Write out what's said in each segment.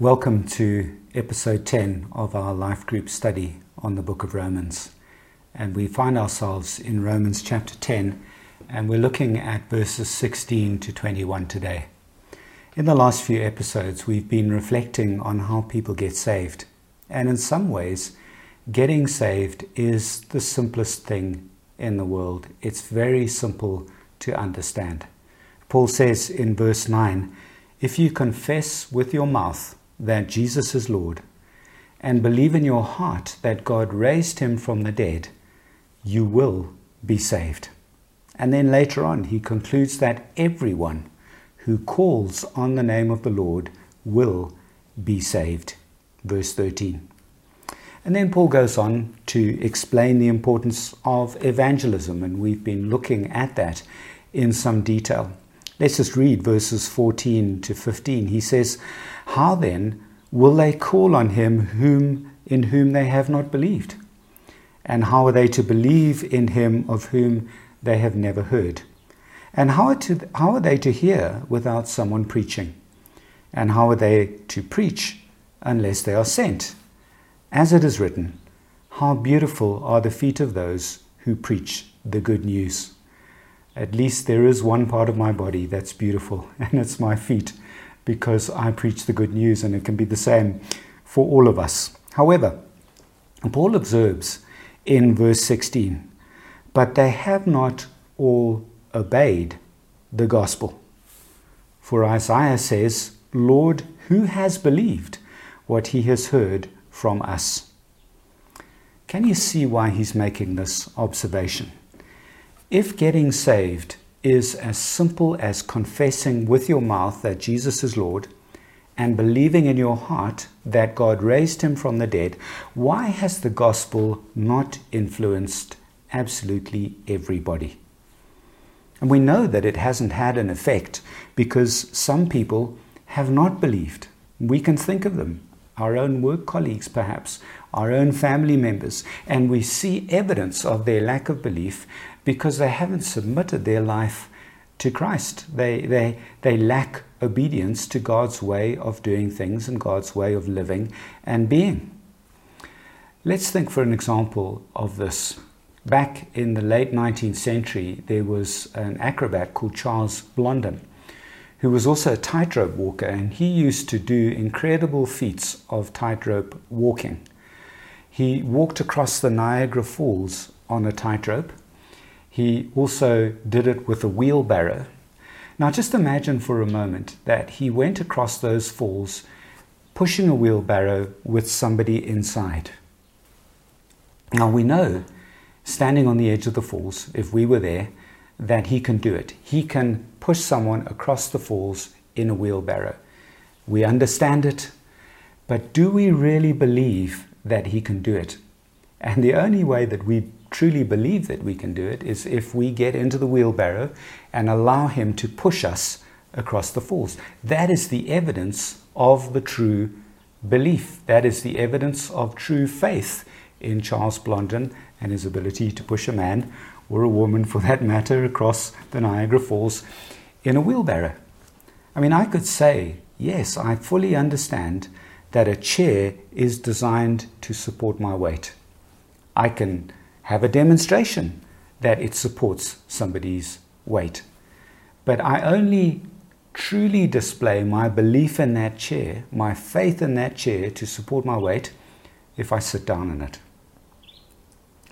Welcome to episode 10 of our life group study on the book of Romans. And we find ourselves in Romans chapter 10, and we're looking at verses 16 to 21 today. In the last few episodes, we've been reflecting on how people get saved. And in some ways, getting saved is the simplest thing in the world. It's very simple to understand. Paul says in verse 9, If you confess with your mouth that Jesus is Lord and believe in your heart that God raised him from the dead, you will be saved. And then later on, he concludes that everyone who calls on the name of the Lord will be saved. Verse 13. And then Paul goes on to explain the importance of evangelism, and we've been looking at that in some detail. Let's just read verses 14 to 15. He says, how then will they call on him whom in whom they have not believed? And how are they to believe in him of whom they have never heard? And how are, to, how are they to hear without someone preaching? And how are they to preach unless they are sent? As it is written, How beautiful are the feet of those who preach the good news. At least there is one part of my body that's beautiful, and it's my feet because I preach the good news, and it can be the same for all of us. However, Paul observes in verse 16, but they have not all obeyed the gospel. For Isaiah says, Lord, who has believed what he has heard from us? Can you see why he's making this observation? If getting saved is as simple as confessing with your mouth that Jesus is Lord and believing in your heart that God raised him from the dead, why has the gospel not influenced absolutely everybody? And we know that it hasn't had an effect because some people have not believed. We can think of them, our own work colleagues perhaps, our own family members, and we see evidence of their lack of belief because they haven't submitted their life to Christ. They, they, they lack obedience to God's way of doing things and God's way of living and being. Let's think for an example of this. Back in the late 19th century, there was an acrobat called Charles Blondin, who was also a tightrope walker, and he used to do incredible feats of tightrope walking. He walked across the Niagara Falls on a tightrope he also did it with a wheelbarrow. Now, just imagine for a moment that he went across those falls pushing a wheelbarrow with somebody inside. Now, we know, standing on the edge of the falls, if we were there, that he can do it. He can push someone across the falls in a wheelbarrow. We understand it, but do we really believe that he can do it? And the only way that we truly believe that we can do it is if we get into the wheelbarrow and allow Him to push us across the falls. That is the evidence of the true belief. That is the evidence of true faith in Charles Blondin and his ability to push a man or a woman, for that matter, across the Niagara Falls in a wheelbarrow. I mean, I could say, yes, I fully understand that a chair is designed to support my weight. I can have a demonstration that it supports somebody's weight. But I only truly display my belief in that chair, my faith in that chair to support my weight, if I sit down in it.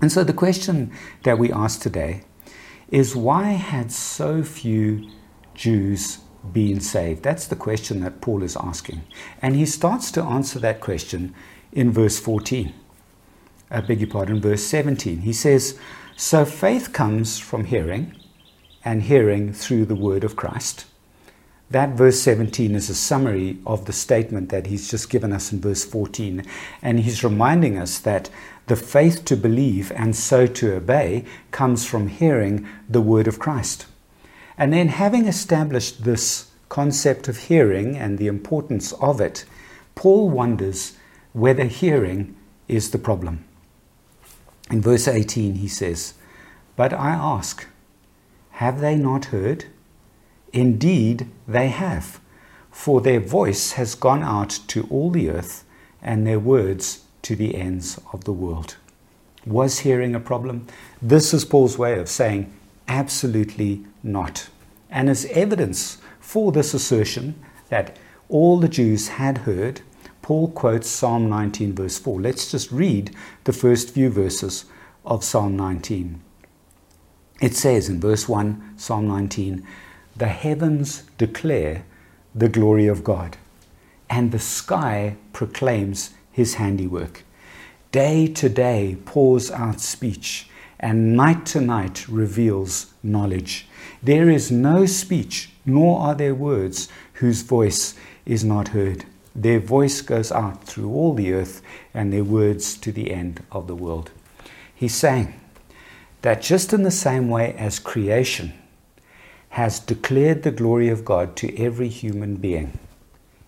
And so the question that we ask today is why had so few Jews been saved? That's the question that Paul is asking. And he starts to answer that question in verse 14. I beg your pardon, verse 17. He says, So faith comes from hearing, and hearing through the word of Christ. That verse 17 is a summary of the statement that he's just given us in verse 14. And he's reminding us that the faith to believe and so to obey comes from hearing the word of Christ. And then, having established this concept of hearing and the importance of it, Paul wonders whether hearing is the problem. In verse 18, he says, But I ask, have they not heard? Indeed, they have. For their voice has gone out to all the earth, and their words to the ends of the world. Was hearing a problem? This is Paul's way of saying absolutely not. And as evidence for this assertion that all the Jews had heard, Paul quotes Psalm 19, verse 4. Let's just read the first few verses of Psalm 19. It says in verse 1, Psalm 19, The heavens declare the glory of God, and the sky proclaims his handiwork. Day to day pours out speech, and night to night reveals knowledge. There is no speech, nor are there words whose voice is not heard. Their voice goes out through all the earth, and their words to the end of the world. He's saying that just in the same way as creation has declared the glory of God to every human being,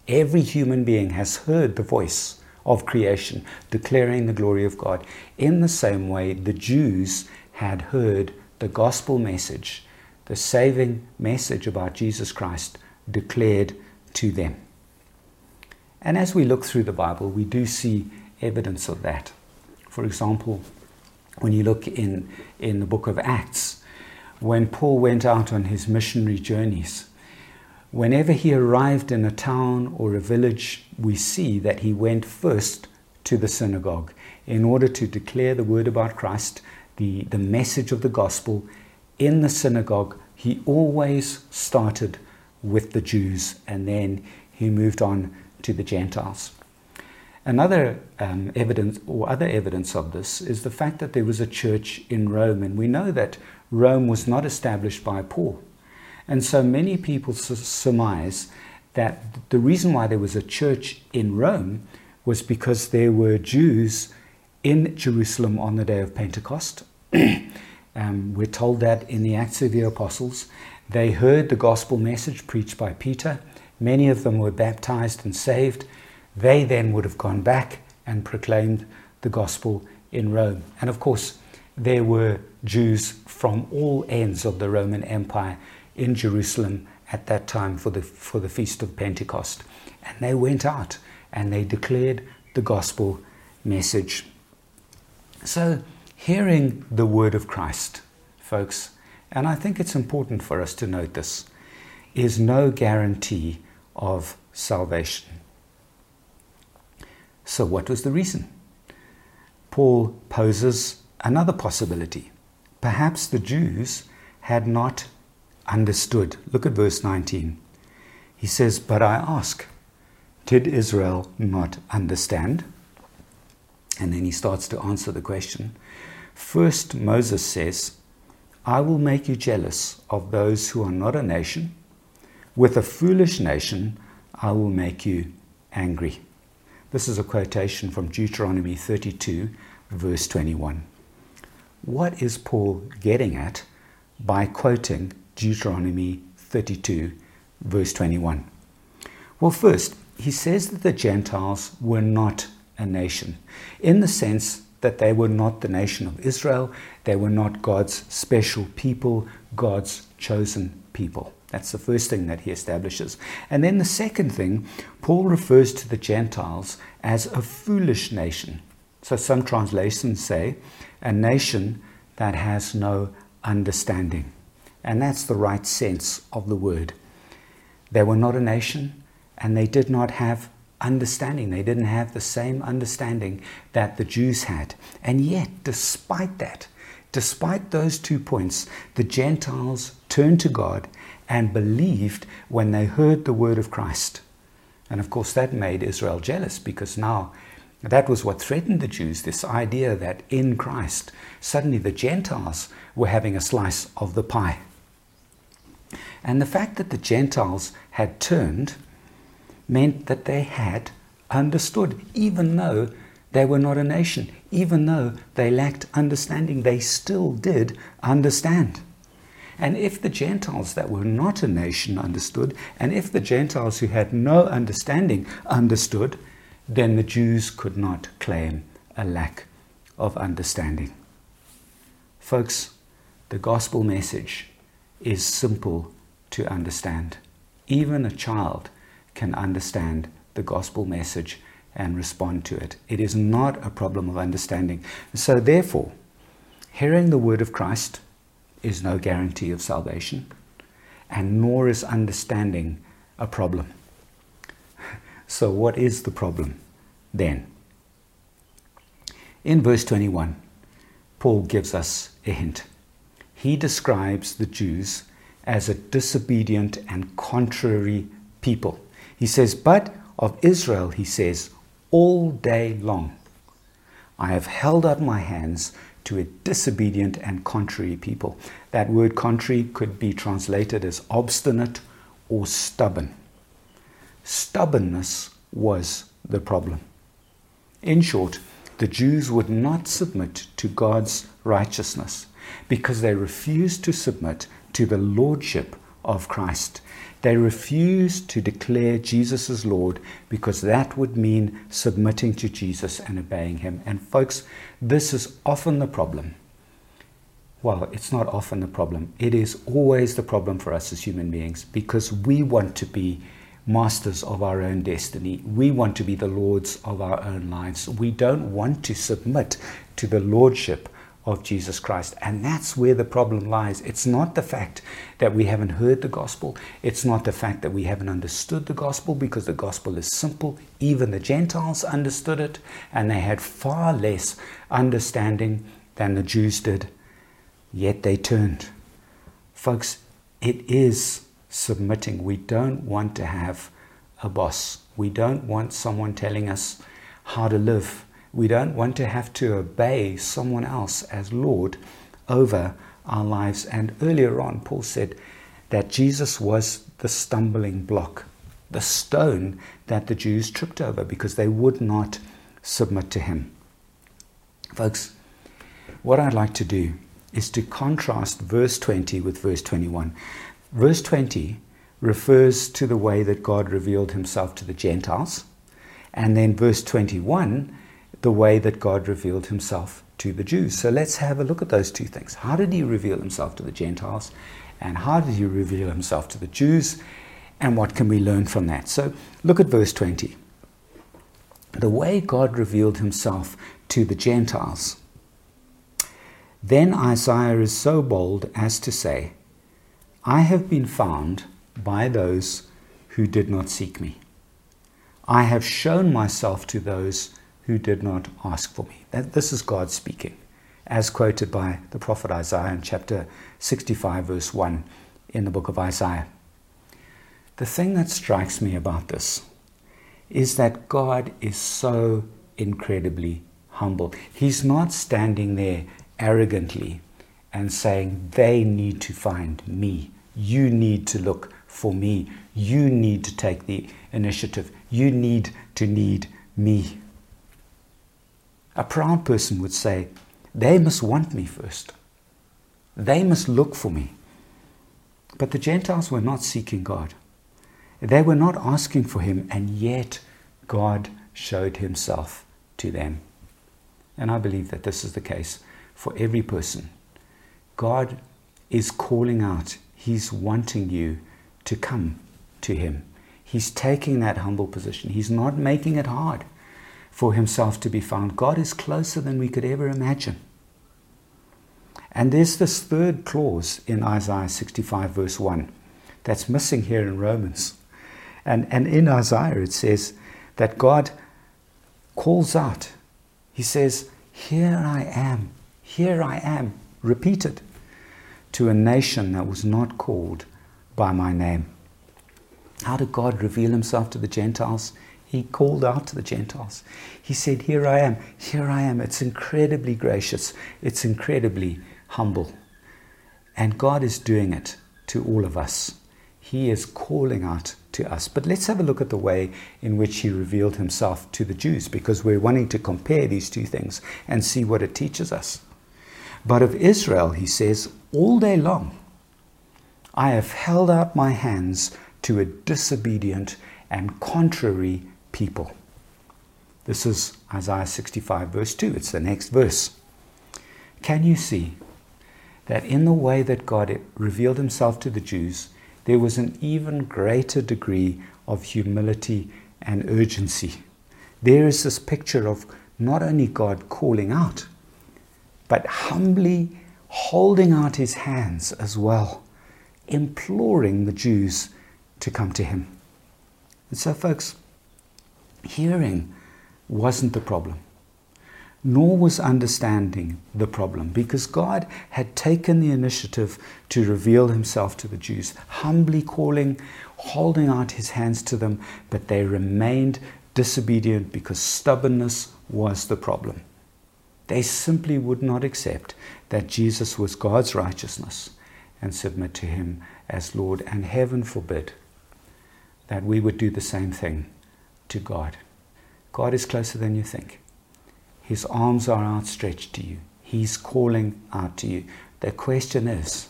every human being has heard the voice of creation declaring the glory of God. In the same way, the Jews had heard the gospel message, the saving message about Jesus Christ declared to them. And as we look through the Bible, we do see evidence of that. For example, when you look in, in the book of Acts, when Paul went out on his missionary journeys, whenever he arrived in a town or a village, we see that he went first to the synagogue in order to declare the word about Christ, the, the message of the gospel. In the synagogue, he always started with the Jews and then he moved on to the Gentiles. Another um, evidence, or other evidence of this, is the fact that there was a church in Rome, and we know that Rome was not established by Paul. And so many people surmise that the reason why there was a church in Rome was because there were Jews in Jerusalem on the day of Pentecost. um, we're told that in the Acts of the Apostles. They heard the gospel message preached by Peter Many of them were baptized and saved. They then would have gone back and proclaimed the gospel in Rome. And of course, there were Jews from all ends of the Roman Empire in Jerusalem at that time for the, for the Feast of Pentecost. And they went out and they declared the gospel message. So, hearing the word of Christ, folks, and I think it's important for us to note this, is no guarantee of salvation. So, what was the reason? Paul poses another possibility. Perhaps the Jews had not understood. Look at verse 19. He says, But I ask, did Israel not understand? And then he starts to answer the question. First, Moses says, I will make you jealous of those who are not a nation with a foolish nation, I will make you angry. This is a quotation from Deuteronomy 32, verse 21. What is Paul getting at by quoting Deuteronomy 32, verse 21? Well, first, he says that the Gentiles were not a nation, in the sense that they were not the nation of Israel, they were not God's special people, God's chosen people. That's the first thing that he establishes. And then the second thing, Paul refers to the Gentiles as a foolish nation. So some translations say a nation that has no understanding. And that's the right sense of the word. They were not a nation and they did not have understanding. They didn't have the same understanding that the Jews had. And yet, despite that, despite those two points, the Gentiles turned to God and believed when they heard the word of Christ. And of course, that made Israel jealous because now that was what threatened the Jews this idea that in Christ, suddenly the Gentiles were having a slice of the pie. And the fact that the Gentiles had turned meant that they had understood, even though they were not a nation, even though they lacked understanding, they still did understand. And if the Gentiles that were not a nation understood, and if the Gentiles who had no understanding understood, then the Jews could not claim a lack of understanding. Folks, the gospel message is simple to understand. Even a child can understand the gospel message and respond to it. It is not a problem of understanding. So, therefore, hearing the word of Christ is no guarantee of salvation, and nor is understanding a problem. So, what is the problem then? In verse 21, Paul gives us a hint. He describes the Jews as a disobedient and contrary people. He says, But of Israel, he says, all day long, I have held out my hands to a disobedient and contrary people. That word contrary could be translated as obstinate or stubborn. Stubbornness was the problem. In short, the Jews would not submit to God's righteousness because they refused to submit to the lordship of Christ. They refused to declare Jesus as Lord because that would mean submitting to Jesus and obeying Him. And, folks, this is often the problem. Well, it's not often the problem. It is always the problem for us as human beings because we want to be masters of our own destiny. We want to be the lords of our own lives. We don't want to submit to the lordship of Jesus Christ. And that's where the problem lies. It's not the fact that we haven't heard the gospel, it's not the fact that we haven't understood the gospel because the gospel is simple. Even the Gentiles understood it, and they had far less understanding than the Jews did, yet they turned. Folks, it is submitting. We don't want to have a boss. We don't want someone telling us how to live. We don't want to have to obey someone else as Lord over our lives. And earlier on, Paul said that Jesus was the stumbling block, the stone that the Jews tripped over because they would not submit to him. Folks, what I'd like to do is to contrast verse 20 with verse 21. Verse 20 refers to the way that God revealed himself to the Gentiles, and then verse 21 the way that God revealed himself to the Jews. So let's have a look at those two things. How did he reveal himself to the Gentiles? And how did he reveal himself to the Jews? And what can we learn from that? So look at verse 20. The way God revealed himself to the Gentiles. Then Isaiah is so bold as to say, I have been found by those who did not seek me. I have shown myself to those who did not ask for me. That, this is God speaking, as quoted by the prophet Isaiah in chapter 65, verse 1 in the book of Isaiah. The thing that strikes me about this is that God is so incredibly humble. He's not standing there arrogantly and saying, They need to find me. You need to look for me. You need to take the initiative. You need to need me. A proud person would say, They must want me first. They must look for me. But the Gentiles were not seeking God. They were not asking for Him, and yet God showed Himself to them. And I believe that this is the case for every person. God is calling out, He's wanting you to come to Him. He's taking that humble position, He's not making it hard for himself to be found. God is closer than we could ever imagine. And there's this third clause in Isaiah 65, verse 1, that's missing here in Romans. And, and in Isaiah, it says that God calls out. He says, Here I am, here I am, repeated, to a nation that was not called by my name. How did God reveal himself to the Gentiles? He called out to the Gentiles. He said, Here I am, here I am. It's incredibly gracious, it's incredibly humble. And God is doing it to all of us. He is calling out to us. But let's have a look at the way in which He revealed Himself to the Jews, because we're wanting to compare these two things and see what it teaches us. But of Israel, He says, all day long, I have held out my hands to a disobedient and contrary people. This is Isaiah 65, verse 2. It's the next verse. Can you see that in the way that God revealed himself to the Jews, there was an even greater degree of humility and urgency. There is this picture of not only God calling out, but humbly holding out his hands as well, imploring the Jews to come to him. And so, folks, hearing wasn't the problem, nor was understanding the problem, because God had taken the initiative to reveal himself to the Jews, humbly calling, holding out his hands to them, but they remained disobedient because stubbornness was the problem. They simply would not accept that Jesus was God's righteousness and submit to him as Lord, and heaven forbid that we would do the same thing to God. God is closer than you think. His arms are outstretched to you. He's calling out to you. The question is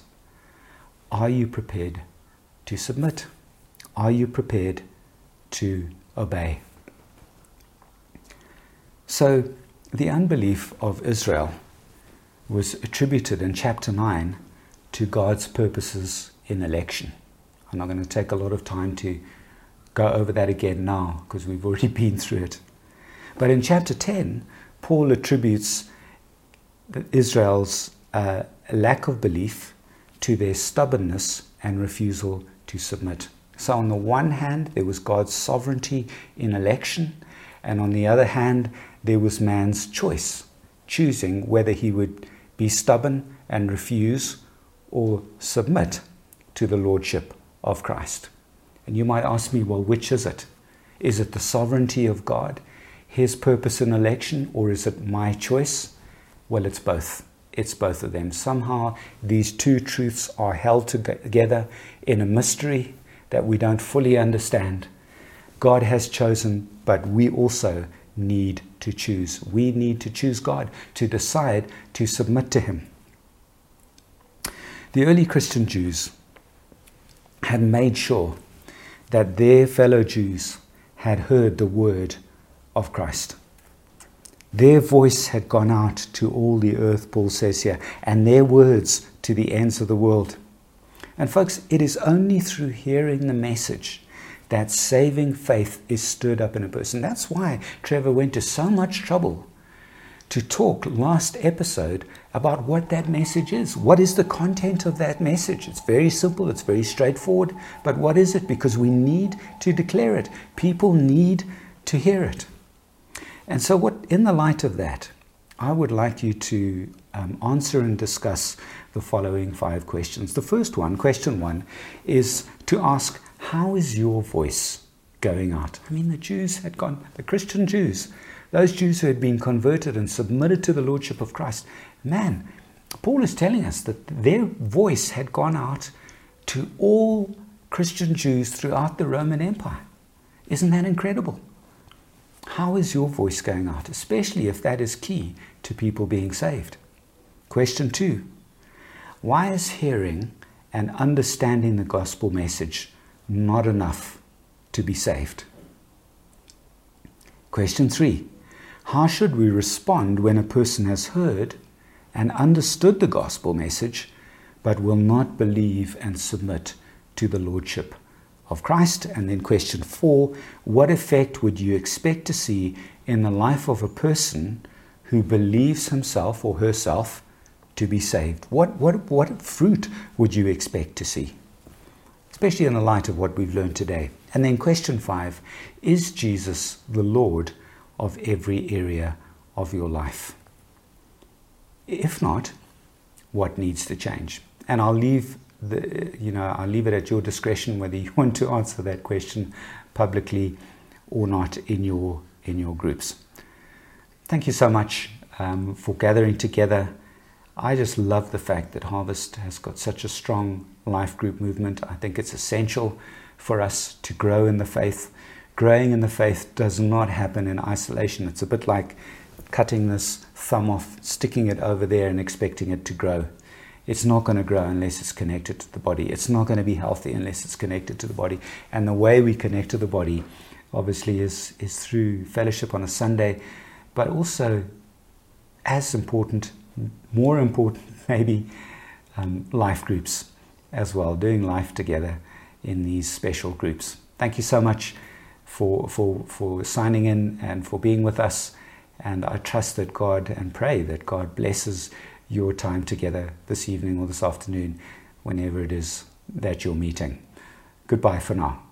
are you prepared to submit? Are you prepared to obey? So, the unbelief of Israel was attributed in chapter 9 to God's purposes in election. I'm not going to take a lot of time to go over that again now because we've already been through it. But in chapter 10, Paul attributes Israel's uh, lack of belief to their stubbornness and refusal to submit. So, on the one hand, there was God's sovereignty in election, and on the other hand, there was man's choice, choosing whether he would be stubborn and refuse or submit to the lordship of Christ. And you might ask me, well, which is it? Is it the sovereignty of God, His purpose in election, or is it my choice? Well, it's both. It's both of them. Somehow these two truths are held together in a mystery that we don't fully understand. God has chosen, but we also need to choose. We need to choose God, to decide to submit to Him. The early Christian Jews had made sure that their fellow Jews had heard the word of Christ. Their voice had gone out to all the earth, Paul says here, and their words to the ends of the world. And, folks, it is only through hearing the message that saving faith is stirred up in a person. That's why Trevor went to so much trouble to talk last episode about what that message is. What is the content of that message? It's very simple, it's very straightforward, but what is it? Because we need to declare it. People need to hear it. And so, what, in the light of that, I would like you to um, answer and discuss the following five questions. The first one, question one, is to ask, How is your voice going out? I mean, the Jews had gone, the Christian Jews, those Jews who had been converted and submitted to the Lordship of Christ, man, Paul is telling us that their voice had gone out to all Christian Jews throughout the Roman Empire. Isn't that incredible? How is your voice going out, especially if that is key to people being saved? Question two Why is hearing and understanding the gospel message not enough to be saved? Question three how should we respond when a person has heard and understood the gospel message but will not believe and submit to the lordship of Christ? And then, question four what effect would you expect to see in the life of a person who believes himself or herself to be saved? What, what, what fruit would you expect to see? Especially in the light of what we've learned today. And then, question five is Jesus the Lord? of every area of your life? If not, what needs to change? And I'll leave the, you know, I'll leave it at your discretion whether you want to answer that question publicly or not in your in your groups. Thank you so much um, for gathering together. I just love the fact that Harvest has got such a strong life group movement. I think it's essential for us to grow in the faith growing in the faith does not happen in isolation. It's a bit like cutting this thumb off, sticking it over there, and expecting it to grow. It's not going to grow unless it's connected to the body. It's not going to be healthy unless it's connected to the body. And the way we connect to the body, obviously, is, is through fellowship on a Sunday, but also, as important, more important, maybe, um, life groups as well, doing life together in these special groups. Thank you so much for, for, for signing in and for being with us. And I trust that God and pray that God blesses your time together this evening or this afternoon, whenever it is that you're meeting. Goodbye for now.